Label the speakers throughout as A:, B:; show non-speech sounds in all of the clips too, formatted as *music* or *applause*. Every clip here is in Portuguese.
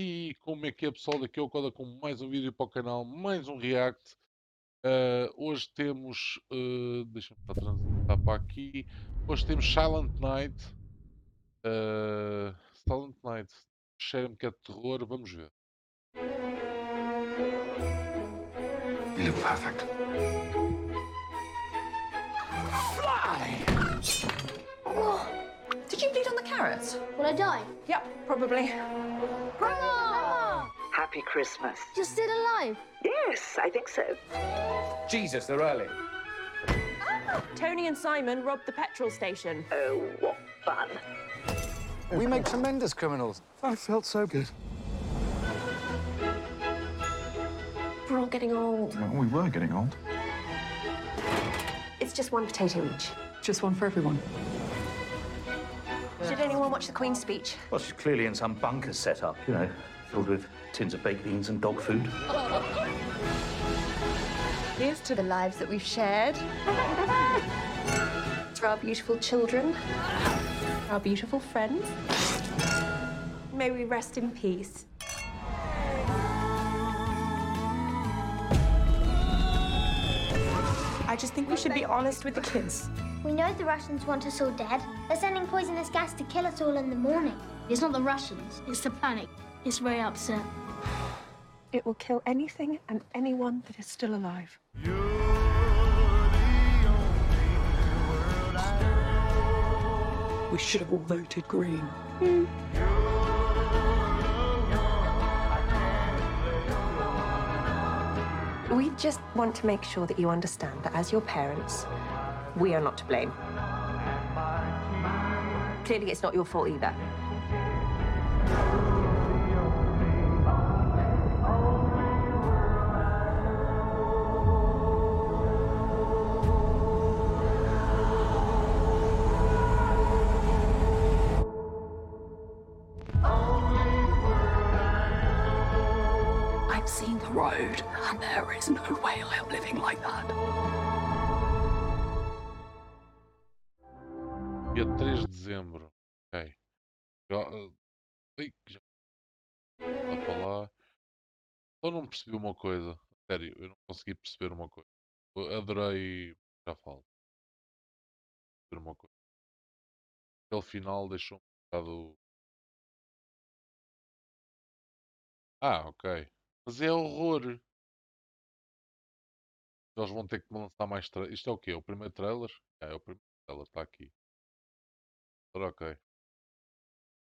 A: E como é que é pessoal? Daqui é o Coda com mais um vídeo para o canal, mais um react. Uh, hoje temos. Uh, Deixa-me transitar para aqui. Hoje temos Silent Night. Uh, Silent Night. Cheira-me que é de terror. Vamos ver. You look perfect.
B: Fly! Oh, did you bleed on the carrots?
C: Will I die?
B: Yep, probably.
C: Grandma!
D: Happy Christmas.
C: You're still alive?
D: Yes, I think so.
E: Jesus, they're early.
F: Tony and Simon robbed the petrol station.
D: Oh, what fun.
E: We make tremendous criminals.
G: I felt so good.
F: We're all getting old.
G: Well, we were getting old.
F: It's just one potato each.
B: Just one for everyone.
F: Did anyone watch the Queen's speech?
H: Well, she's clearly in some bunker set up, you know, filled with tins of baked beans and dog food.
F: Here's to the lives that we've shared. to our beautiful children. Our beautiful friends. May we rest in peace. I just think we should be honest with the kids.
C: We know the Russians want us all dead. They're sending poisonous gas to kill us all in the morning. It's not the Russians, it's the planet. It's very upset.
F: It will kill anything and anyone that is still alive.
B: We should have all voted green. Hmm.
F: We just want to make sure that you understand that as your parents, we are not to blame. Clearly, it's not your fault either.
B: The road, and there is no way I'm living like that.
A: Dia 3 de dezembro. Ok. Já, ai, já. Lá para. Só não percebi uma coisa. Sério, eu não consegui perceber uma coisa. Eu adorei. Já falo. Perceber uma coisa. Aquele final deixou um bocado. Ah, ok. Mas é horror. Eles vão ter que lançar mais tra... Isto é o quê? O primeiro trailer? É, é o primeiro trailer, está aqui. Ora, ok.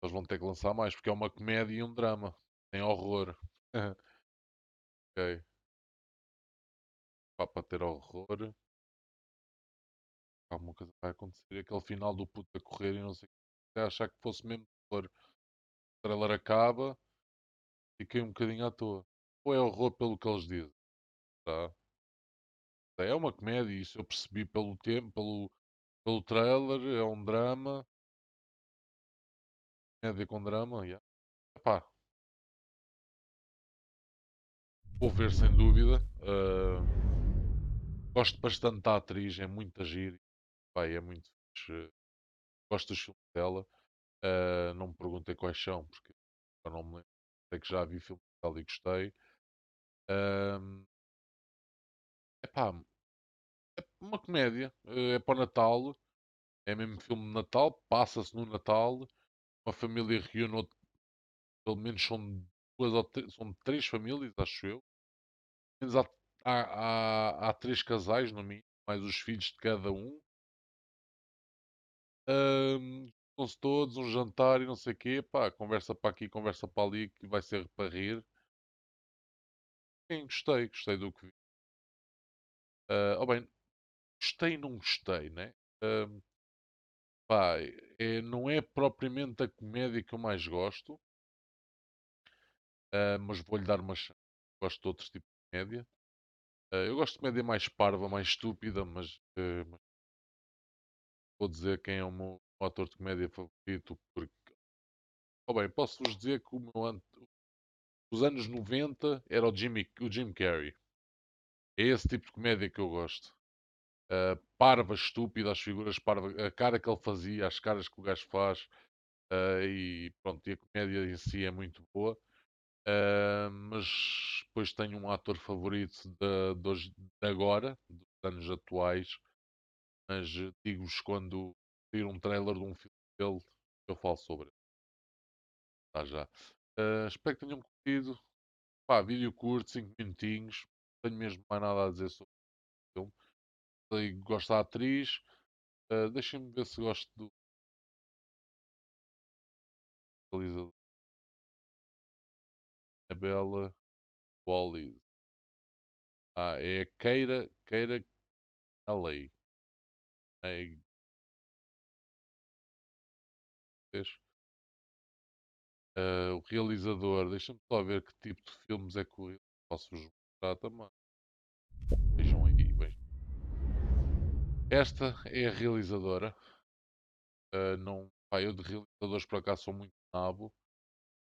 A: Eles vão ter que lançar mais porque é uma comédia e um drama. Tem horror. *laughs* ok. Pá, para ter horror. Alguma coisa vai acontecer. Aquele final do puto a correr e não sei o que. Achar que fosse mesmo horror. O trailer acaba. Fiquei um bocadinho à toa. Ou é horror pelo que eles dizem. Tá? É uma comédia, isso eu percebi pelo tempo, pelo, pelo trailer, é um drama. Comédia com drama, yeah. Epá. Vou ver sem dúvida. Uh, gosto bastante da atriz, é muito agir. é muito fixe. Gosto dos filmes dela. Uh, não me perguntei quais são, porque eu não me lembro. Sei que já vi filmes dela e gostei. Um, epá, é uma comédia, é para o Natal, é mesmo filme de Natal, passa-se no Natal, uma família reúne, pelo menos são duas ou três, são três famílias, acho eu. Pelo menos há, há, há, há três casais no mínimo, mais os filhos de cada um. Um, Estão-se todos, um jantar e não sei o quê, pá, conversa para aqui, conversa para ali, que vai ser para rir. Sim, gostei, gostei do que vi. Uh, oh bem, gostei não gostei, né? Uh, pá, é, não é propriamente a comédia que eu mais gosto, uh, mas vou-lhe dar uma chance. Gosto de outros tipos de comédia. Uh, eu gosto de comédia mais parva, mais estúpida, mas, uh, mas vou dizer quem é o meu ator de comédia favorito, porque. Oh bem, posso-vos dizer que o meu, os anos 90 era o, Jimmy, o Jim Carrey. É esse tipo de comédia que eu gosto. Uh, parva, estúpida, as figuras parva, a cara que ele fazia, as caras que o gajo faz, uh, e pronto, e a comédia em si é muito boa. Ah, mas depois tenho um ator favorito de, de, hoje- de agora, dos anos atuais. Mas digo-vos quando sair um trailer de um filme dele, eu falo sobre ele. Tá já. Ah, espero que tenham curtido. Pá, vídeo curto, 5 minutinhos. Não tenho mesmo mais nada a dizer sobre o filme. Gosto da atriz. Ah, Deixem-me ver se gosto do realizador. Bela Wallis. Ah, é Keira, Keira Alley. É, vês? Ah, o realizador, deixa-me só ver que tipo de filmes é que eu posso vos mostrar também. Vejam aí, bem. Esta é a realizadora. Ah, não, pá, eu de realizadores por acaso sou muito nabo.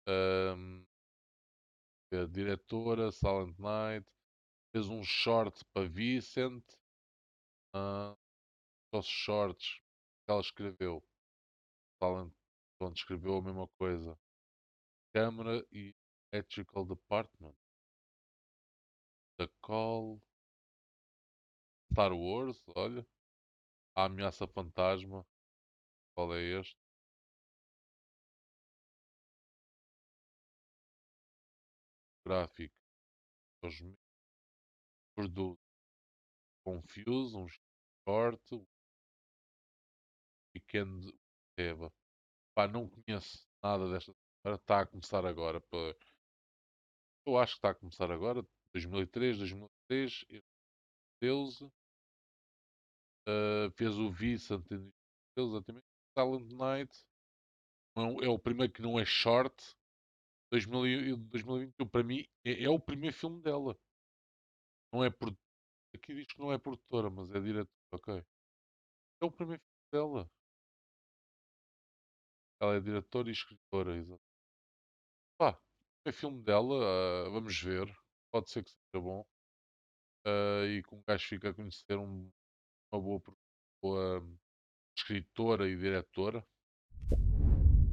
A: Ahm, a diretora, Silent Night, fez um short para Vicent. Uh, os shorts que ela escreveu. Silent, pronto, escreveu a mesma coisa. Câmara e Electrical Department. The Call. Star Wars, olha. A Ameaça Fantasma. Qual é este? Gráfico. 2000. Produto. Confuse, um short. Weekend Eva. Pá, não conheço nada desta. Está a começar agora. pá. Eu acho que está a começar agora. 2003, 2003. Deus. Uh, fez o Vicent em 2013, exatamente. Silent Night. É o primeiro que não é short. 2000 e- 2021 para mim é, é o primeiro filme dela. Não é produ- Aqui diz que não é produtora, mas é diretora. Ok. É o primeiro filme dela. Ela é diretora e escritora, exato. Pá, filme dela, ah, vamos ver. Pode ser que seja bom. Ah, e que um gajo fica a conhecer um- uma boa, boa escritora e diretora.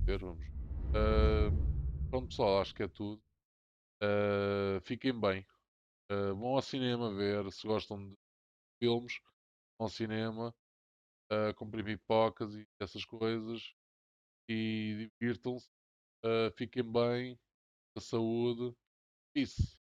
A: Ver, vamos. Ah, pronto, pessoal, acho que é tudo. Fiquem bem. Vão ao cinema ver se gostam de filmes. Vão ao cinema, ah, comprem pipocas e essas coisas. E divirtam-se. Ah, fiquem bem. A saúde. Peace.